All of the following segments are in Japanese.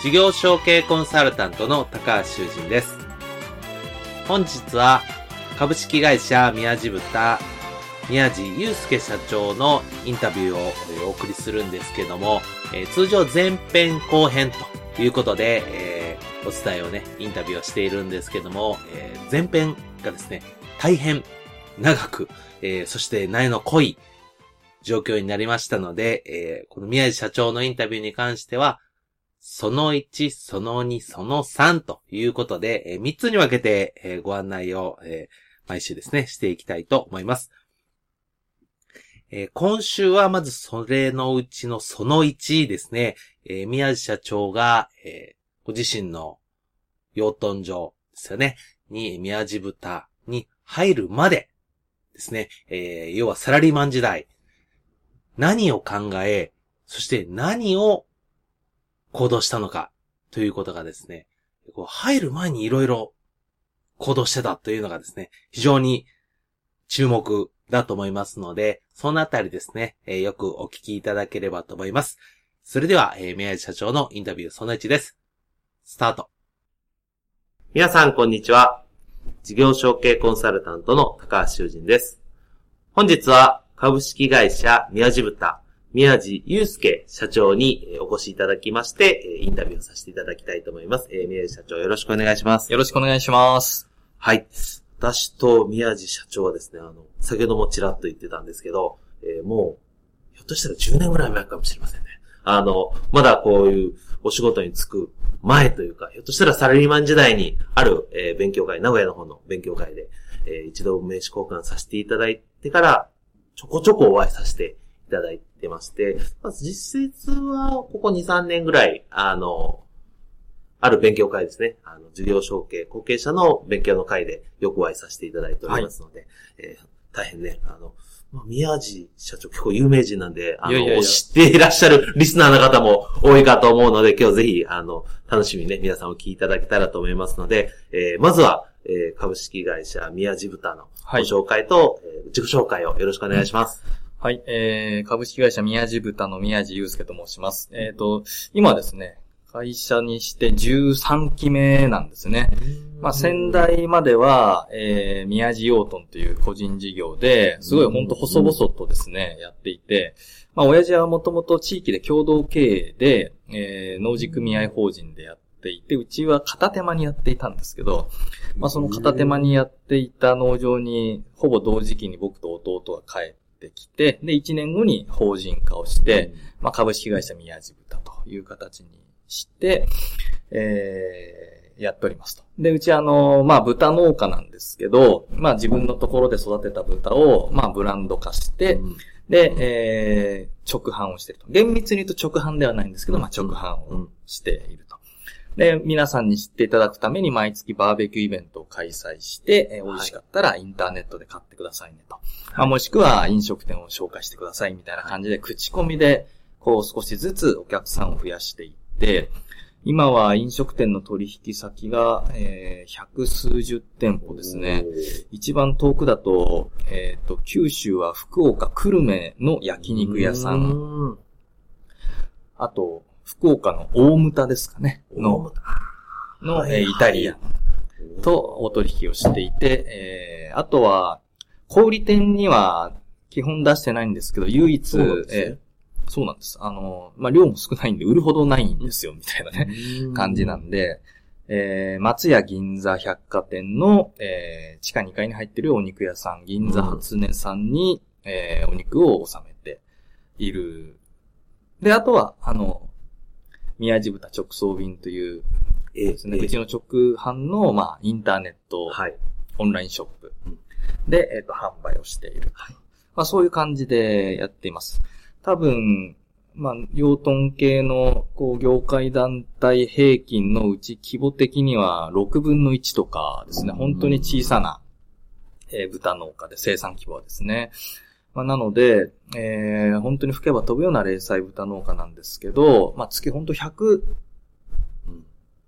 事業承継コンサルタントの高橋修人です。本日は株式会社宮地豚宮地祐介社長のインタビューをお送りするんですけども、えー、通常前編後編ということで、えー、お伝えをね、インタビューをしているんですけども、えー、前編がですね、大変長く、えそして内の濃い状況になりましたので、えこの宮地社長のインタビューに関しては、その1、その2、その3ということで、え、3つに分けて、ご案内を、毎週ですね、していきたいと思います。今週はまずそれのうちのその1ですね、宮地社長が、ご自身の養豚場ですよね、に宮地豚に入るまでですね、要はサラリーマン時代、何を考え、そして何を行動したのかということがですね、こう入る前にいろいろ行動してたというのがですね、非常に注目だと思いますので、そのあたりですね、えー、よくお聞きいただければと思います。それでは、えー、宮地社長のインタビューその1です。スタート。皆さん、こんにちは。事業承継コンサルタントの高橋修人です。本日は株式会社宮地豚宮地祐介社長にお越しいただきまして、インタビューをさせていただきたいと思います。宮地社長よろしくお願いします。よろしくお願いします。はい。私と宮地社長はですね、あの、先ほどもちらっと言ってたんですけど、えー、もう、ひょっとしたら10年ぐらい前かもしれませんね。あの、まだこういうお仕事に就く前というか、ひょっとしたらサラリーマン時代にある、えー、勉強会、名古屋の方の勉強会で、えー、一度名刺交換させていただいてから、ちょこちょこお会いさせていただいてまして、まず実質はここ2、3年ぐらい、あの、ある勉強会ですね。あの、事業承継、後継者の勉強の会でよくお会いさせていただいておりますので、はい、えー、大変ね、あの、まあ、宮地社長結構有名人なんで、あのいやいやいや、知っていらっしゃるリスナーの方も多いかと思うので、今日ぜひ、あの、楽しみにね、皆さんお聞きいただけたらと思いますので、えー、まずは、えー、株式会社宮地豚のご紹介と、はい、えー、自己紹介をよろしくお願いします。うんはい、えー、株式会社宮地豚の宮地祐介と申します。えっ、ー、と、今ですね、会社にして13期目なんですね。まあ、先代までは、えー、宮地養豚という個人事業で、すごいほんと細々とですね、やっていて、まあ、親父はもともと地域で共同経営で、えー、農事組合法人でやっていて、うちは片手間にやっていたんですけど、まあ、その片手間にやっていた農場に、ほぼ同時期に僕と弟が帰って、ってきて、で、1年後に法人化をして、まあ、株式会社宮地豚という形にして、えー、やっておりますと。で、うちあの、まあ、豚農家なんですけど、まあ、自分のところで育てた豚を、まあ、ブランド化して、うん、で、えー、直販をしていると。厳密に言うと直販ではないんですけど、まあ、直販をしているで、皆さんに知っていただくために毎月バーベキューイベントを開催して、えー、美味しかったらインターネットで買ってくださいねと。はい、まあ、もしくは飲食店を紹介してくださいみたいな感じで、口コミで、こう少しずつお客さんを増やしていって、今は飲食店の取引先が、えー、百数十店舗ですね。一番遠くだと、えっ、ー、と、九州は福岡久留米の焼肉屋さん。あと、福岡の大牟田ですかね。の、の、えー、イタリアンとお取引をしていて、えー、あとは、小売店には基本出してないんですけど、唯一、そう,、えー、そうなんです。あの、まあ、量も少ないんで売るほどないんですよ、みたいなね、感じなんで、えー、松屋銀座百貨店の、えー、地下2階に入ってるお肉屋さん、銀座初音さんに、えー、お肉を納めている。で、あとは、あの、宮地豚直送便というえですね、うちの直販の、まあ、インターネット、はい。オンラインショップうんで、えっ、と、販売をしている。まあ、そういう感じでやっています。多分、まあ、養豚系の、こう、業界団体平均のうち規模的には6分の1とかですね、本当に小さな、えー豚農家で生産規模はですね。まあ、なので、えー本当に吹けば飛ぶような零細豚農家なんですけど、まあ、月本当100うん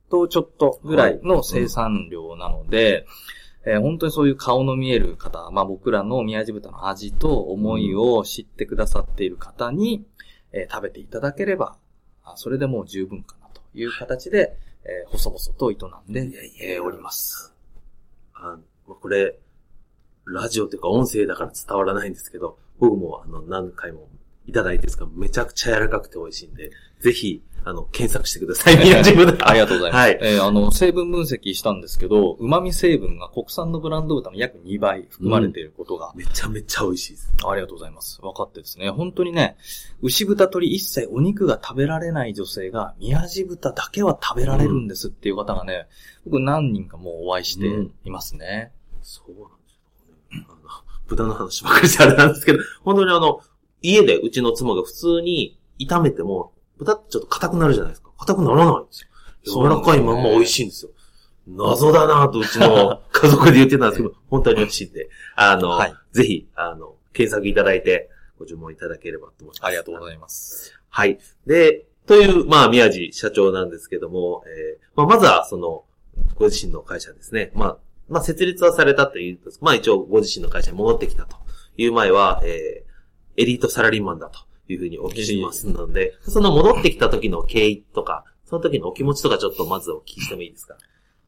とちょっとぐらいの生産量なので、えー本当にそういう顔の見える方、まあ僕らの宮地豚の味と思いを知ってくださっている方に、えー食べていただければ、あそれでもう十分かなという形で、えー細々と営んでおります。あこれ、ラジオというか音声だから伝わらないんですけど、僕もあの何回もいただいてですが、めちゃくちゃ柔らかくて美味しいんで、ぜひ、あの、検索してください。宮地豚。ありがとうございます。はいえーあの、成分分析したんですけど、旨味成分が国産のブランド豚の約2倍含まれていることが、めちゃめちゃ美味しいです。ありがとうございます。分かってですね。本当にね、牛豚鳥一切お肉が食べられない女性が、宮地豚だけは食べられるんですっていう方がね、僕何人かもうお会いしていますね。そうなんですよ、ね。あの、豚の話ばっかりしてあれなんですけど、本当にあの、家でうちの妻が普通に炒めても、豚ってちょっと硬くなるじゃないですか。硬くならないんですよ。柔らかいまんま美味しいんですよ。謎だなぁとうちの家族で言ってたんですけど、本当に美味しいんで、あの、はいぜひ、あの、検索いただいて、ご注文いただければと思います。ありがとうございます。はい。で、という、まあ、宮地社長なんですけども、えーまあ、まずは、その、ご自身の会社ですね。まあ、まあ、設立はされたという、まあ、一応、ご自身の会社に戻ってきたという前は、えーエリートサラリーマンだというふうにお聞きしますので、その戻ってきた時の経緯とか、その時のお気持ちとかちょっとまずお聞きしてもいいですか？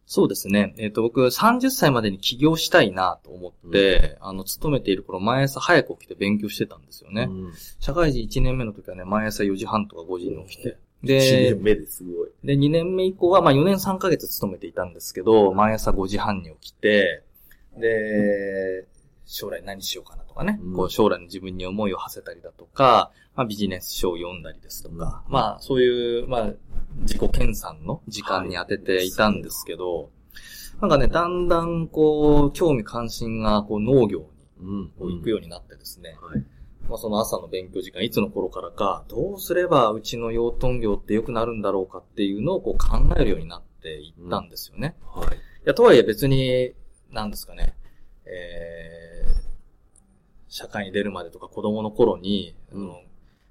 そうですね。えっ、と、僕、30歳までに起業したいなと思って、あの、勤めている頃、毎朝早く起きて勉強してたんですよね。うん社会人1年目の時はね、毎朝4時半とか5時に起きて。1で年、目ですごい。で、2年目以降は、まあ4年3ヶ月勤めていたんですけど、毎朝5時半に起きて、で、将来何しようかなとかね、うん。こう将来の自分に思いを馳せたりだとか、まあビジネス書を読んだりですとか、まあそういう、まあ自己研鑽の時間に当てていたんですけど、なんかね、だんだんこう、興味関心がこう農業に行くようになってですね、はい。まあ、その朝の勉強時間、いつの頃からか、どうすればうちの養豚業って良くなるんだろうかっていうのをこう考えるようになっていったんですよね。はい。いや、とはいえ別に、なんですかね、えー、社会に出るまでとか子供の頃に、うん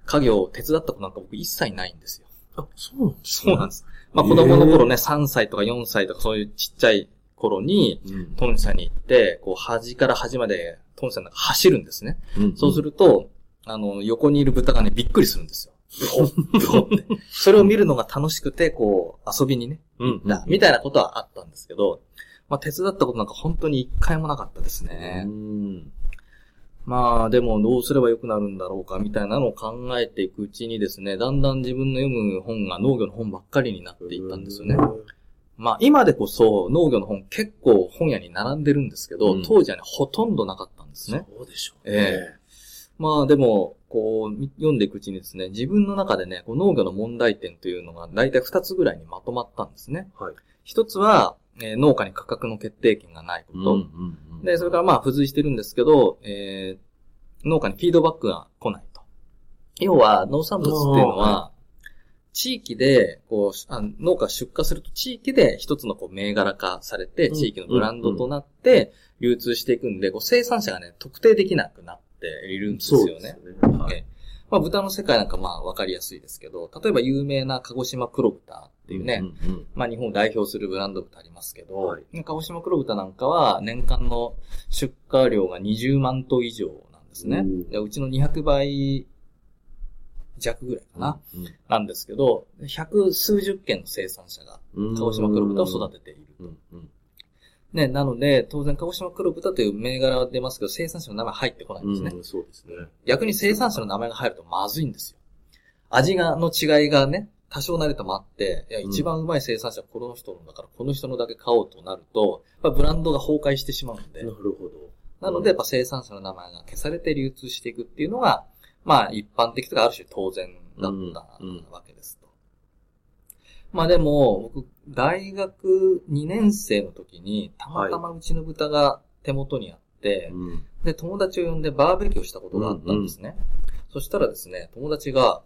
家業を手伝ったことなんか僕一切ないんですよ。あ、そうなんですそうなんです。まあ子供の頃ね、3歳とか4歳とかそういうちっちゃい頃に、うん。トン社に行って、こう端から端までトン社の中走るんですね。うんそうすると、あの、横にいる豚がね、びっくりするんですよ。それを見るのが楽しくて、こう、遊びにね、うん。なみたいなことはあったんですけど、まあ、手伝ったことなんか本当に一回もなかったですね。うん。まあ、でもどうすれば良くなるんだろうか、みたいなのを考えていくうちにですね、だんだん自分の読む本が農業の本ばっかりになっていったんですよね。まあ、今でこそ農業の本結構本屋に並んでるんですけど、うん当時はね、ほとんどなかったんですね。そうでしょう。えまあでも、こう、み読んでいくうちにですね、自分の中でね、こう農業の問題点というのが大体二つぐらいにまとまったんですね。はい。一つは、えー農家に価格の決定権がないこと。んで、それからまあ付随してるんですけど、えー農家にフィードバックが来ないと。要は、農産物っていうのは、地域で、こう、あ農家出荷すると地域で一つのこう銘柄化されて、うん地域のブランドとなって、流通していくんで、こう生産者がね、特定できなくなっているんですよね。はい。ええまあ、豚の世界なんかまあわかりやすいですけど、例えば有名な鹿児島黒豚っていうね、んうんまあ日本を代表するブランド豚ありますけど、はい鹿児島黒豚なんかは年間の出荷量が20万頭以上なんですね。うんでうちの200倍弱ぐらいかな、なんですけど、百数十件の生産者がうん鹿児島黒豚を育てている。うんうんね、なので、当然鹿児島黒豚という銘柄は出ますけど、生産者の名前入ってこないんですね。うんそうですね。逆に生産者の名前が入るとまずいんですよ。味が、の違いがね、多少慣れたもあって、いや、一番うまい生産者はこの人のだから、この人のだけ買おうとなると、やっぱブランドが崩壊してしまうんでな、るほど。なので、やっぱ生産者の名前が消されて流通していくっていうのが、まあ、一般的とかある種当然だったわけですと。まあでも、僕、大学2年生の時に、たまたまうちの豚が手元にあって、うん。で、友達を呼んでバーベキューをしたことがあったんですね。そしたらですね、友達が、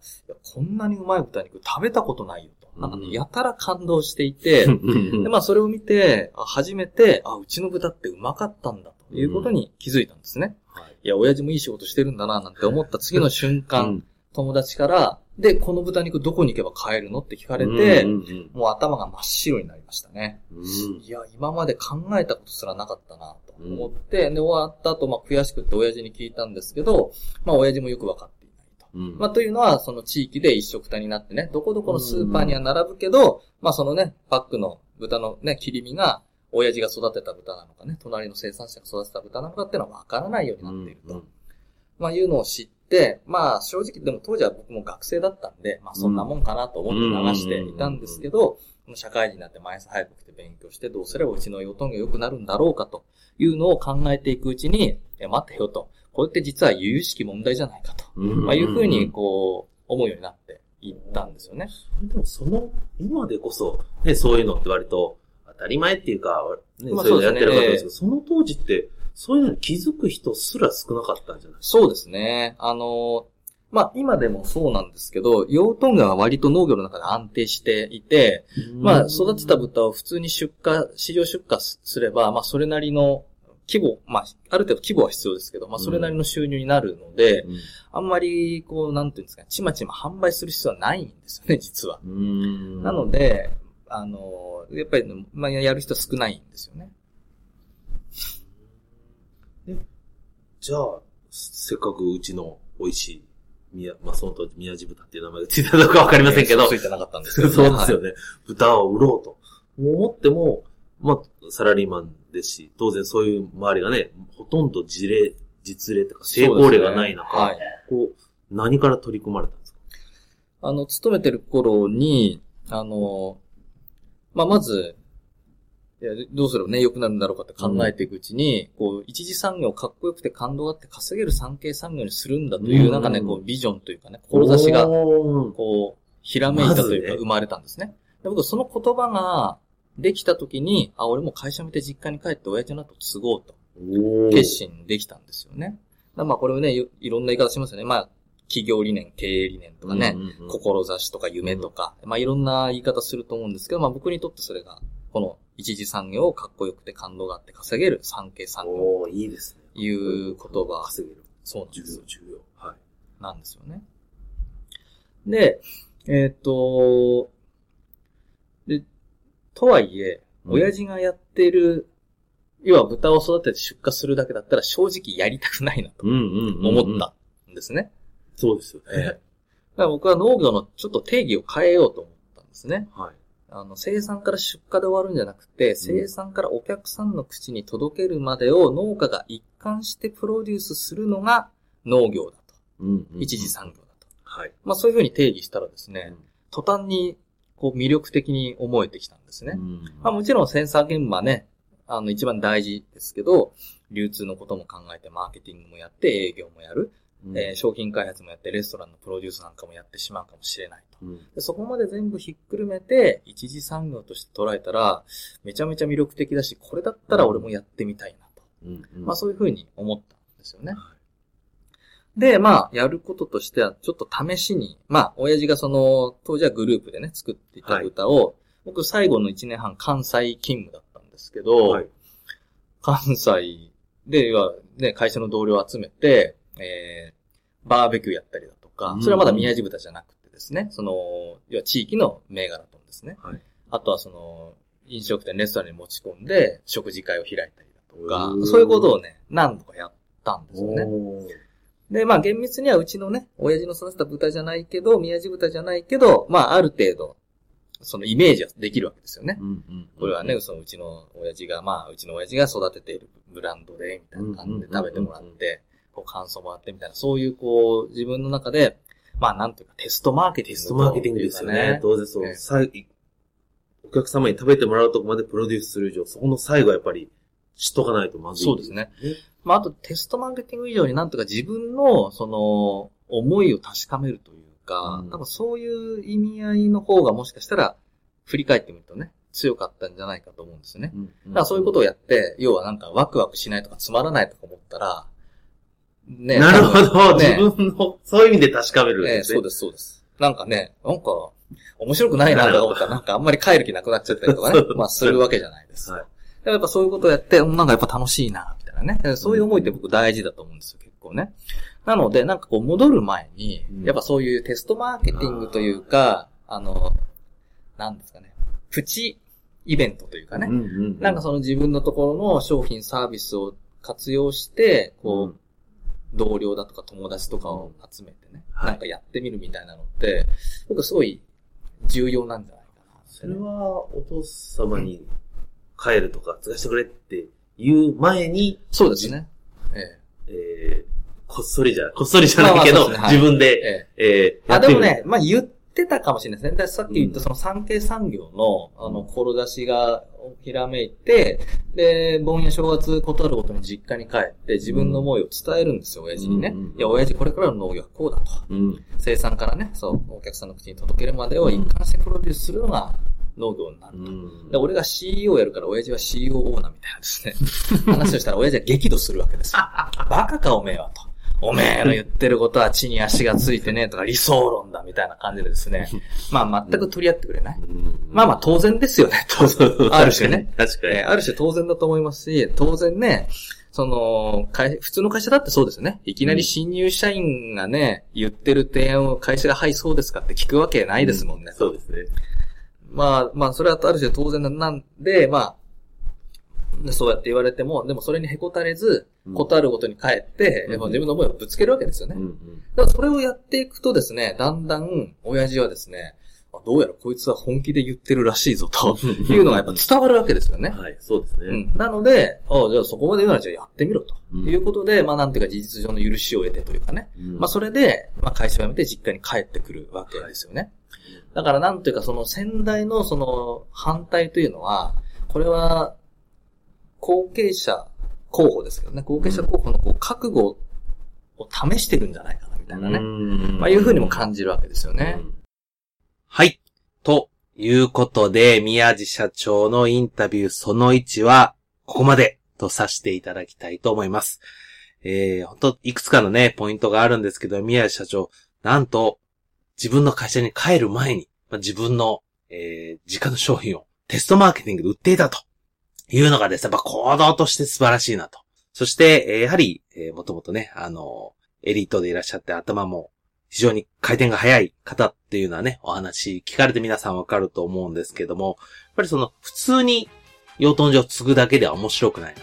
こんなにうまい豚肉食べたことないよと。なんかね、うんやたら感動していて、で、まあそれを見て、あ初めて、あ、うちの豚ってうまかったんだということに気づいたんですね。はい。いや、親父もいい仕事してるんだな、なんて思った次の瞬間、うん友達から、で、この豚肉どこに行けば買えるのって聞かれて、うんうんもう頭が真っ白になりましたね。うんいや、今まで考えたことすらなかったな、と思って、で、終わった後、まあ悔しくって親父に聞いたんですけど、まあ親父もよくわかっていないと。うんまあというのは、その地域で一食単になってね、どこどこのスーパーには並ぶけど、まあそのね、パックの豚のね、切り身が、親父が育てた豚なのかね、隣の生産者が育てた豚なのかっていうのはわからないようになっていると。まあいうのを知って、まあ正直でも当時は僕も学生だったんで、まあそんなもんかなと思って流していたんですけど、社会人になって毎朝早く来て勉強してどうすればうちの養豚が良くなるんだろうかというのを考えていくうちに、え、待てよと。これって実は由々しき問題じゃないかと。うんまあいうふうにこう、思うようになっていったんですよね。でもその、今でこそ、ね、そういうのって割と当たり前っていうか、ね、まあそういうのやってる方ですけど、その当時って、そういうのに気づく人すら少なかったんじゃない？そうですね。あの、まあ今でもそうなんですけど、養豚が割と農業の中で安定していて、まあ、育てた豚を普通に出荷、市場出荷すれば、まあ、それなりの規模、まあ、ある程度規模は必要ですけど、まあ、それなりの収入になるので、うん。あんまり、こう、なんていうんですか、ちまちま販売する必要はないんですよね、実は。うん。なので、あの、やっぱり、まあ、やる人少ないんですよね。じゃあ、せっかくうちの美味しい、宮、まあ、その当時宮地豚っていう名前がついてたのかわかりませんけど、ついてなかったんですけそうど、ですよね。豚を売ろうと。思っても、まあ、サラリーマンですし、当然そういう周りがね、ほとんど事例、実例とか成功例がない中、はい。こう、何から取り組まれたんですか？あの、勤めてる頃に、あの、まあ、まず、いやどうすればね、良くなるんだろうかって考えていくうちに、こう、一次産業かっこよくて感動があって稼げる産経産業にするんだという、うんなんかね、こう、ビジョンというかね、志が、こう、ひらめいたというか、生まれたんですね。で僕、その言葉ができた時に、あ、俺も会社見て実家に帰って親父の後を継ごうと。決心できたんですよね。まあこれをね、いいろんな言い方しますよね。まあ、企業理念、経営理念とかね、うんうんうん志とか夢とか、まあいろんな言い方すると思うんですけど、まあ僕にとってそれが、この一次産業をかっこよくて感動があって稼げる産経産業おーいいですね。という言葉、稼げる。重そうなんです要、。重要。はい。なんですよね。で、えーっと、で、とはいえ、うん親父がやってる、要は豚を育てて出荷するだけだったら正直やりたくないなとうんうんうん思ったんですね。そうですよね。だから僕は農業のちょっと定義を変えようと思ったんですね。はい。あの、生産から出荷で終わるんじゃなくて、生産からお客さんの口に届けるまでを農家が一貫してプロデュースするのが農業だと。うんうんうん一次産業だと。はい。まあそういうふうに定義したらですね、うん途端にこう魅力的に思えてきたんですね。うんまあもちろんセンサー現場ね、あの一番大事ですけど、流通のことも考えてマーケティングもやって営業もやる、うんえー商品開発もやってレストランのプロデュースなんかもやってしまうかもしれないと。うんでそこまで全部ひっくるめて、一次産業として捉えたら、めちゃめちゃ魅力的だし、これだったら俺もやってみたいなと。うんうんまあそういうふうに思ったんですよね。はで、まあ、やることとしては、ちょっと試しに、まあ、親父がその、当時はグループでね、作っていた豚を、僕最後の1年半関西勤務だったんですけど、はい。関西で、ね、会社の同僚を集めて、えー、バーベキューやったりだとかう、んそれはまだ宮地豚じゃなくてですね、その、要は地域の銘柄とですね、はい。あとはその、飲食店、レストランに持ち込んで、食事会を開いたりだとかう、んそういうことをね、何度かやったんですよね。で、まあ厳密にはうちのね、親父の育てた豚じゃないけど、宮地豚じゃないけど、まあある程度、そのイメージはできるわけですよね。うんうんこれはね、そのうちの親父が、まあうちの親父が育てているブランドで、みたいな感じで食べてもらって、こう感想もらってみたいな、そういうこう、自分の中で、まあなんていうかテストマーケティングテストマーケティングですよね。とどうせそう、ええ最後お客様に食べてもらうとこまでプロデュースする以上、そこの最後はやっぱり知っとかないとまずい。そうですね。まああとテストマーケティング以上になんとか自分のその思いを確かめるというか、うん多分そういう意味合いの方がもしかしたら振り返ってみるとね、強かったんじゃないかと思うんですよね。うん。だからそういうことをやって、要はなんかワクワクしないとかつまらないとか思ったら、ねなるほど。ね自分の、そういう意味で確かめるんええですね。そうです、そうです。なんかね、なんか、面白くないなとか思ったら、なんかあんまり帰る気なくなっちゃったりとかねまあするわけじゃないですか。はいだからやっぱそういうことをやって、うんなんかやっぱ楽しいな、みたいなね。そういう思いって僕大事だと思うんですよ、結構ね。なので、なんかこう戻る前にうん、やっぱそういうテストマーケティングというか、あの、なんですかね、プチイベントというかねうん、うん。なんかその自分のところの商品サービスを活用して、こう、うん同僚だとか友達とかを集めてね、はい。なんかやってみるみたいなのって、僕すごい重要なんじゃないかなね、それは、お父様に帰るとか、継がしてくれって言う前に、そうですね。ええ。ー、こっそりじゃ、こっそりじゃないけど、まあまあね。はい。え自分で、ええ。ー、あ、でもね、まあ言ってたかもしれないですね。でさっき言ったその産経産業の、あの、志がひらめいて、で、盆や正月ことあるごとに実家に帰って自分の思いを伝えるんですよ、親父にね。いや、親父これからの農業はこうだと。うん。生産からね、そう、お客さんの口に届けるまでを一貫してプロデュースするのが農業になると。うんで俺が CEO やるから親父は COO なみたいなですね。話をしたら親父は激怒するわけですよ。バカかおめえはと。おめえの言ってることは地に足がついてねとか理想論だみたいな感じでですね。まあ全く取り合ってくれない。まあまあ当然ですよね、と。ある種ね。確かに。えーある種当然だと思いますし、当然ね、その、会普通の会社だってそうですよね。いきなり新入社員がね、言ってる提案を会社がはいそうですかって聞くわけないですもんね。そうですね。まあ、まあ、それはある種当然なんで、まあ、そうやって言われても、でもそれにへこたれずうん、ことあるごとに帰って、うんやっぱ自分の思いをぶつけるわけですよね。うんうん。だからそれをやっていくとですね、だんだん、親父はですね、あどうやらこいつは本気で言ってるらしいぞ、というのがやっぱ伝わるわけですよね。はい、そうですね。うん。なので、あじゃあそこまで言うならじゃあやってみろと。うんいうことで、まあなんていうか事実上の許しを得てというかね。うんまあそれで、まあ会社を辞めて実家に帰ってくるわけですよね。だからなんというかその先代のその反対というのは、これは後継者候補ですけどね、後継者候補のこう覚悟を試してるんじゃないかなみたいなね。うんまあいうふうにも感じるわけですよね。はい。ということで、宮地社長のインタビューその1は、ここまでとさせていただきたいと思います。えー、本当いくつかのね、ポイントがあるんですけど、宮地社長、なんと、自分の会社に帰る前に、まあ自分の、えー、自家の商品をテストマーケティングで売っていたというのがですね、やっぱ行動として素晴らしいなと。そして、やはり、えーもともとね、あの、エリートでいらっしゃって頭も非常に回転が速い方っていうのはね、お話聞かれて皆さんわかると思うんですけども、やっぱりその普通に養豚場を継ぐだけでは面白くないな。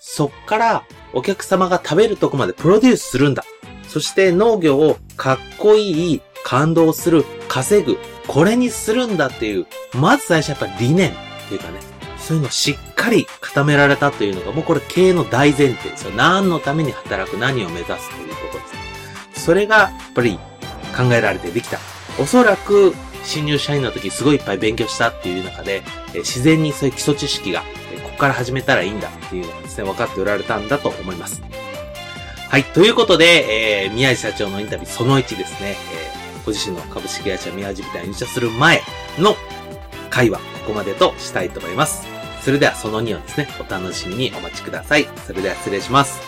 そっからお客様が食べるとこまでプロデュースするんだ。そして農業をかっこいい、感動する、稼ぐ、これにするんだっていう、まず最初やっぱ理念っていうかね、そういうのをしっかり固められたというのが、もうこれ経営の大前提ですよ。何のために働く、何を目指すということです。それが、やっぱり考えられてできた。おそらく、新入社員の時すごいいっぱい勉強したっていう中で、え自然にそういう基礎知識が、えここから始めたらいいんだっていうのがですね、分かっておられたんだと思います。はい。ということで、えー、宮地社長のインタビューその1ですね、えーご自身の株式会社宮地ビタに入社する前の会話、ここまでとしたいと思います。それではその2をですね、お楽しみにお待ちください。それでは失礼します。